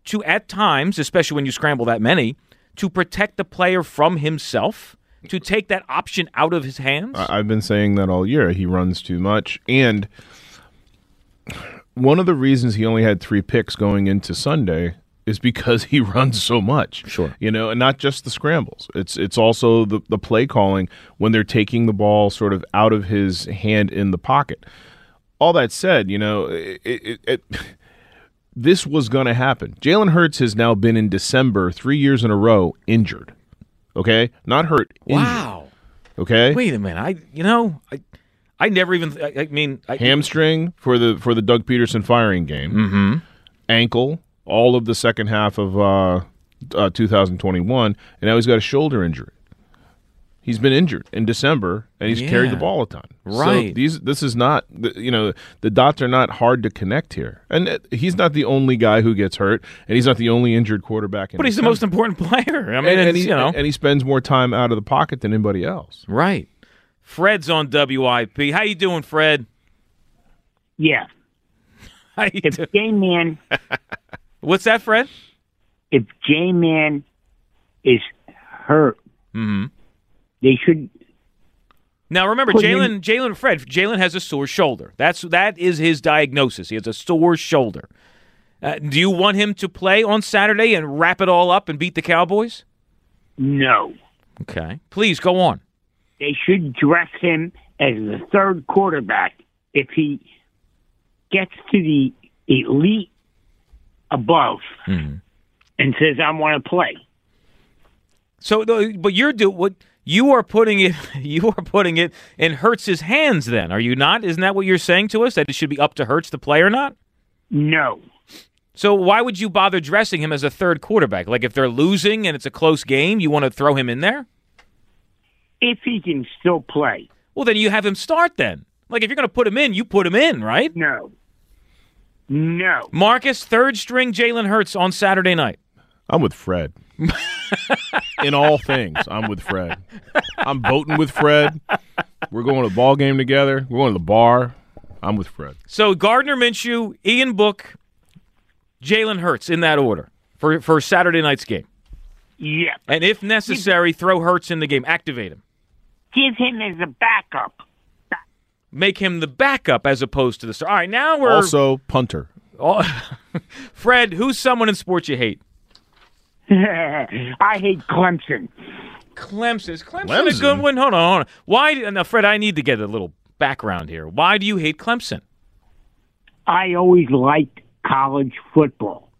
to, at times, especially when you scramble that many, to protect the player from himself? To take that option out of his hands? I've been saying that all year. He runs too much, and one of the reasons he only had three picks going into Sunday is because he *laughs* runs so much. Sure. you know, and not just the scrambles. It's it's also the the play calling when they're taking the ball sort of out of his hand in the pocket. All that said, you know, it, it, it this was going to happen. Jalen Hurts has now been in December three years in a row injured. Okay, not hurt. injured. Wow. Okay. Wait a minute. I you know I I never even I, I mean I, hamstring for the for the Doug Pederson firing game, mm-hmm. ankle, all of the second half of uh, uh, 2021, and now he's got a shoulder injury. He's been injured in December, and he's carried the ball a ton. So Right. these this is not the- you know the dots are not hard to connect here, and uh, he's not the only guy who gets hurt, and he's not the only injured quarterback. In But he's the December. most important *laughs* player. I mean, and, and he, you know, and he spends more time out of the pocket than anybody else. right. Fred's on WIP. How you doing, Fred? Yeah. *laughs* How you If doing? J Man, *laughs* What's that, Fred? if J Man is hurt, Mm-hmm. They should. Now remember, Jalen, Jalen, Fred, Jalen has a sore shoulder. That's that is his diagnosis. He has a sore shoulder. Uh, do you want him to play on Saturday and wrap it all up and beat the Cowboys? No. Okay, please go on. They should dress him as the third quarterback if he gets to the elite above Mm-hmm. and says, I want to play. So, but you're do what you are putting it. *laughs* You are putting it in Hurts's hands. Then are you not? Isn't that what you're saying to us? That it should be up to Hurts to play or not? No. So why would you bother dressing him as a third quarterback? Like if they're losing and it's a close game, you want to throw him in there? If he can still play. Well, then you have him start. Then, like if you're going to put him in, you put him in, right? No. No. Marcus, third string Jalen Hurts on Saturday night. I'm with Fred. In all things, I'm with Fred. I'm voting with Fred. We're going to the ball game together. We're going to the bar. I'm with Fred. So Gardner Minshew, Ian Book, Jalen Hurts in that order for for Saturday night's game. Yep. And if necessary, throw Hurts in the game. Activate him. Give him as a backup. Make him the backup as opposed to the star. All right, now we're Also, punter. Oh, *laughs* Fred, who's someone in sports you hate? *laughs* I hate Clemson. Clemson. Is Clemson, a Clemson? good one? Hold on, hold on. Why? Now, Fred, I need to get a little background here. Why do you hate Clemson? I always liked college football,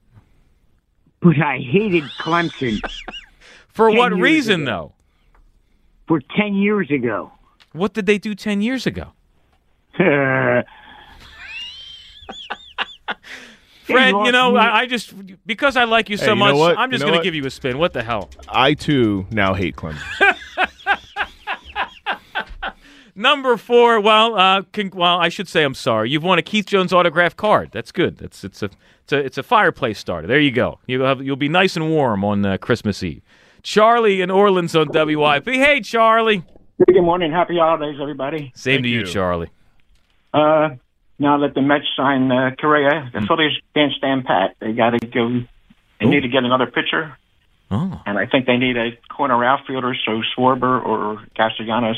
but I hated Clemson *laughs* For what reason, ago. though? for 10 years ago. What did they do 10 years ago? *laughs* Fred, you know. I, I just, because I like you so Hey, you much. I'm just You know going to what? give you a spin. What the hell? I too now hate Clemson. *laughs* Number four, well, uh, con- well, I should say I'm sorry. You've won a Keith Jones autograph card. That's good. That's it's a it's a it's a fireplace starter. There you go. You'll have you'll be nice and warm on uh, Christmas Eve. Charlie in Orleans on WIP. Hey, Charlie. Good morning. Happy holidays, everybody. Same to you, Charlie. Uh, now that the Mets sign uh, Correa, the Phillies can't stand pat. They got to go. They need to get another pitcher, Oh. and I think they need a corner outfielder so Schwarber or Castellanos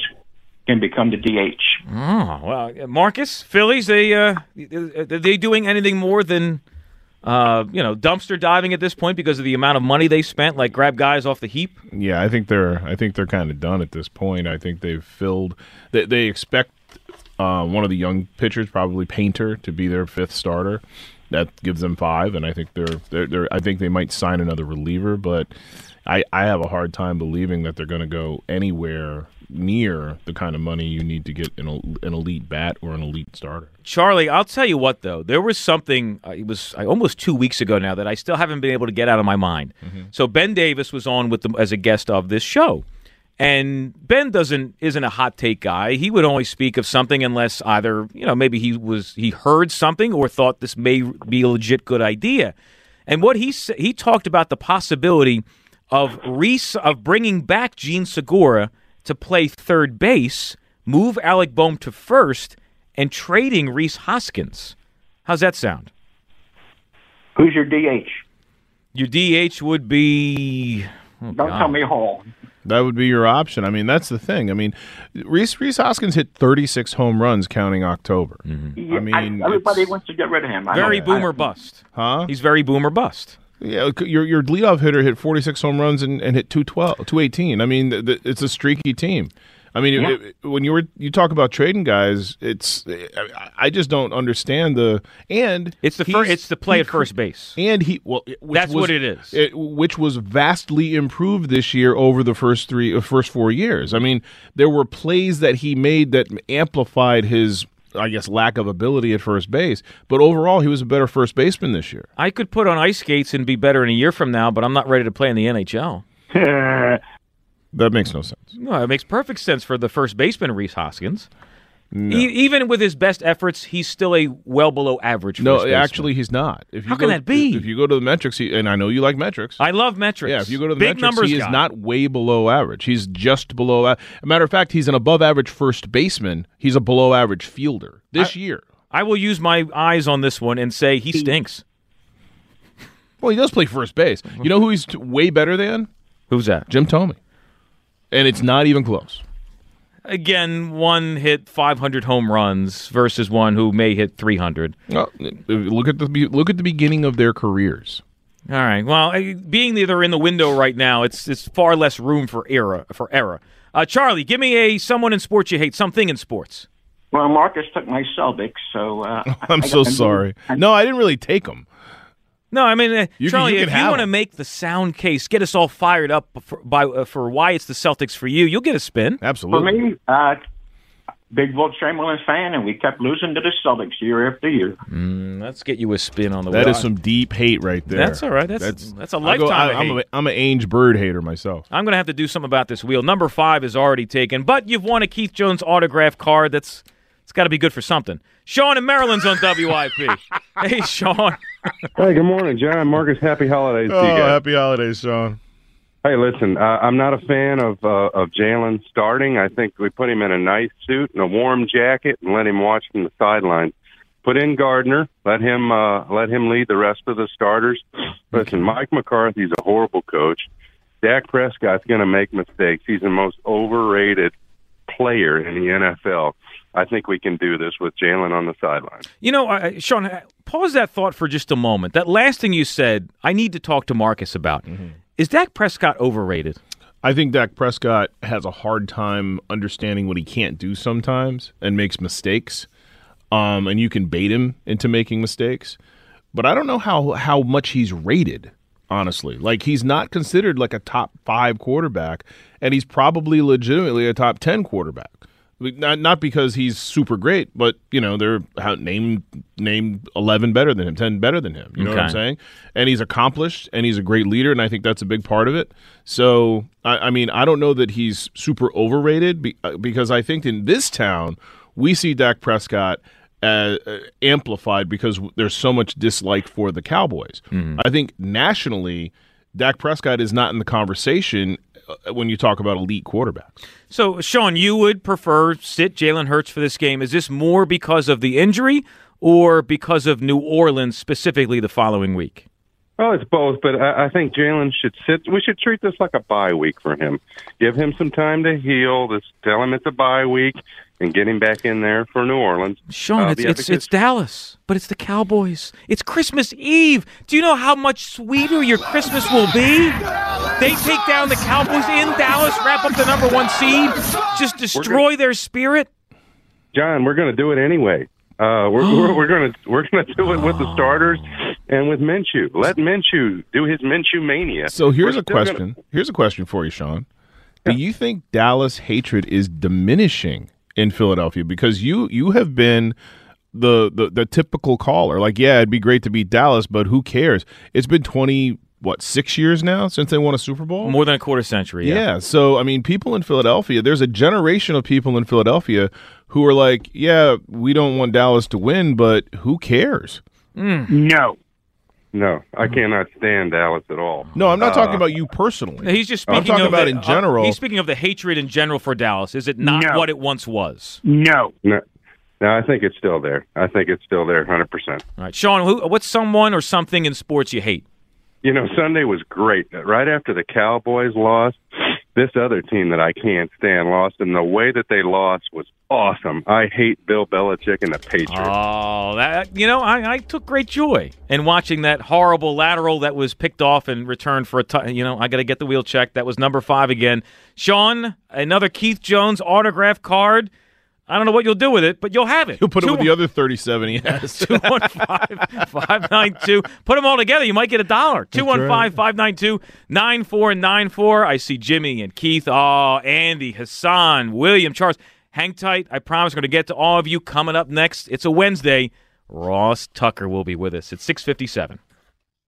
can become the DH. Oh well, Marcus, Phillies. They uh, are they doing anything more than uh, you know dumpster diving at this point because of the amount of money they spent, like grab guys off the heap? Yeah, I think they're I think they're kind of done at this point. I think they've filled. They, they expect uh, one of the young pitchers, probably Painter, to be their fifth starter. That gives them five, and I think they're they're, they're I think they might sign another reliever, but I I have a hard time believing that they're going to go anywhere near the kind of money you need to get an, an elite bat or an elite starter. Charlie, I'll tell you what though, there was something. Uh, it was uh, almost two weeks ago now that I still haven't been able to get out of my mind. So Ben Davis was on with them as a guest of this show, and Ben doesn't isn't a hot take guy. He would only speak of something unless either you know maybe he was he heard something or thought this may be a legit good idea. And what he he talked about the possibility of Rhys of bringing back Jean Segura to play third base, move Alec Bohm to first, and trading Rhys Hoskins. How's that sound? Who's your DH? Your DH would be. oh, Don't God. tell me Hall. That would be your option. I mean, that's the thing. I mean, Rhys Rhys Hoskins hit 36 home runs counting October. Mm-hmm. I mean, everybody wants to get rid of him. Very know- boomer I- bust. Huh? He's very boomer bust. Yeah, your your leadoff hitter hit 46 home runs and, and hit 212, 218. I mean, th- th- it's a streaky team. I mean, Yeah. it- it- when you were you talk about trading guys, it's I, I just don't understand the and It's the first, it's the play he at first base. and he well which That's was- what it is. it, which was vastly improved this year over the first three uh, first four years. I mean, there were plays that he made that amplified his. I guess lack of ability at first base, but overall he was a better first baseman this year. I could put on ice skates and be better in a year from now, but I'm not ready to play in the NHL. *laughs* That makes no sense. No, it makes perfect sense for the first baseman, Rhys Hoskins. E- even with his best efforts, he's still a well below average. No, first actually, he's not. If you How go, can that be? If you go to the metrics, he, and I know you like metrics. I love metrics. yeah, if you go to the big metrics, numbers, he is guy. not way below average. He's just below. A a matter of fact, he's an above average first baseman. He's a below average fielder this year. I will use my eyes on this one and say he stinks. Well, he does play first base. You know who he's t- way better than? Who's that? Jim Thome. And it's not even close. Again, one hit 500 home runs versus one who may hit 300. Well, look at the look at the beginning of their careers. All right. Well, being that they're in the window right now, it's it's far less room for error. For error. Uh, Charlie, give me a someone in sports you hate, something in sports. Well, Marcus took my Celtics, so uh, *laughs* I'm I so got- sorry. No, I didn't really take him. No, I mean, uh, You can- Charlie, you if you want to make the sound case, get us all fired up for, by, uh, for why it's the Celtics for you, you'll get a spin. Absolutely. For me, uh, big Wilt Chamberlain fan, and we kept losing to the Celtics year after year. Mm, let's get you a spin on the That way. is some deep hate right there. That's all right. That's- that's a I go- lifetime of I, am a, I'm an Ainge Bird hater myself. I'm going to have to do something about this wheel. Number five is already taken, but you've won a Keith Jones autograph card. That's it's got to be good for something. Sean in Maryland's on WIP. *laughs* hey, Sean. Hey, good morning, John. Marcus, happy holidays to Oh, happy holidays, Sean. Hey, listen, uh, I'm not a fan of uh, of Jalen starting. I think we put him in a nice suit and a warm jacket and let him watch from the sidelines. Put in Gardner, let him uh, let him lead the rest of the starters. Listen, Mike McCarthy's a horrible coach. Dak Prescott's going to make mistakes. He's the most overrated player in the NFL. I think we can do this with Jalen on the sideline. You know, uh, Sean, pause that thought for just a moment. That last thing you said, I need to talk to Marcus about. Is Dak Prescott overrated? I think Dak Prescott has a hard time understanding what he can't do sometimes and makes mistakes. Um, and you can bait him into making mistakes. But I don't know how how much he's rated, honestly. Like he's not considered like a top five quarterback, and he's probably legitimately a top ten quarterback. Not not because he's super great, but you know they're named name name eleven better than him, ten better than him. You know what I'm saying? And he's accomplished, and he's a great leader, and I think that's a big part of it. So I, I mean, I don't know that he's super overrated be, uh, because I think in this town we see Dak Prescott uh, uh, amplified because there's so much dislike for the Cowboys. I think nationally, Dak Prescott is not in the conversation Uh, when you talk about elite quarterbacks. So, Sean, you would prefer sit Jalen Hurts for this game. Is this more because of the injury or because of New Orleans specifically the following week? Well, it's both, but I, I think Jalen should sit. We should treat this like a bye week for him. Give him some time to heal. Just tell him it's a bye week and get him back in there for New Orleans. Sean, Uh, it's it's, it's Dallas, but it's the Cowboys. It's Christmas Eve. Do you know how much sweeter your Christmas will be? They take down the Cowboys in Dallas, wrap up the number one seed, just destroy their spirit. John, we're going to do it anyway. Uh, we're we're, we're going to we're going to do it with the starters and with Minshew. Let Minshew do his Minshew mania. So here's We're a still gonna- question. Here's a question for you, Sean. Do you think Dallas hatred is diminishing in Philadelphia because you you have been the, the the typical caller like yeah it'd be great to beat Dallas but who cares it's been 20 what 6 years now since they won a Super Bowl More than a quarter century. Yeah. so I mean people in Philadelphia there's a generation of people in Philadelphia who are like yeah we don't want Dallas to win but who cares No. No, I cannot stand Dallas at all. no I'm not talking Uh, about you personally He's just I'm speaking talking of about the- in general Uh, he's speaking of the hatred in general for Dallas. Is it not No. what it once was? No. No, no, I think it's still there. I think it's still there, hundred percent. All right, Sean. Who, what's someone or something in sports you hate? You know, Sunday was great. Right after the Cowboys lost, this other team that I can't stand lost, and the way that they lost was awesome. I hate Bill Belichick and the Patriots. Oh, that you know, I, I took great joy in watching that horrible lateral that was picked off and returned for a. T- you know, I got to get the wheel checked. That was number five again. Sean, another Keith Jones autograph card. I don't know what you'll do with it, but you'll have it. He'll put it with the other 37 he has. 215-592. Put them all together. You might get a dollar. 215-592-9494. I see Jimmy and Keith. Oh, Andy, Hassan, William, Charles. Hang tight. I promise we're going to get to all of you coming up next. It's a Wednesday. Ross Tucker will be with us at 657.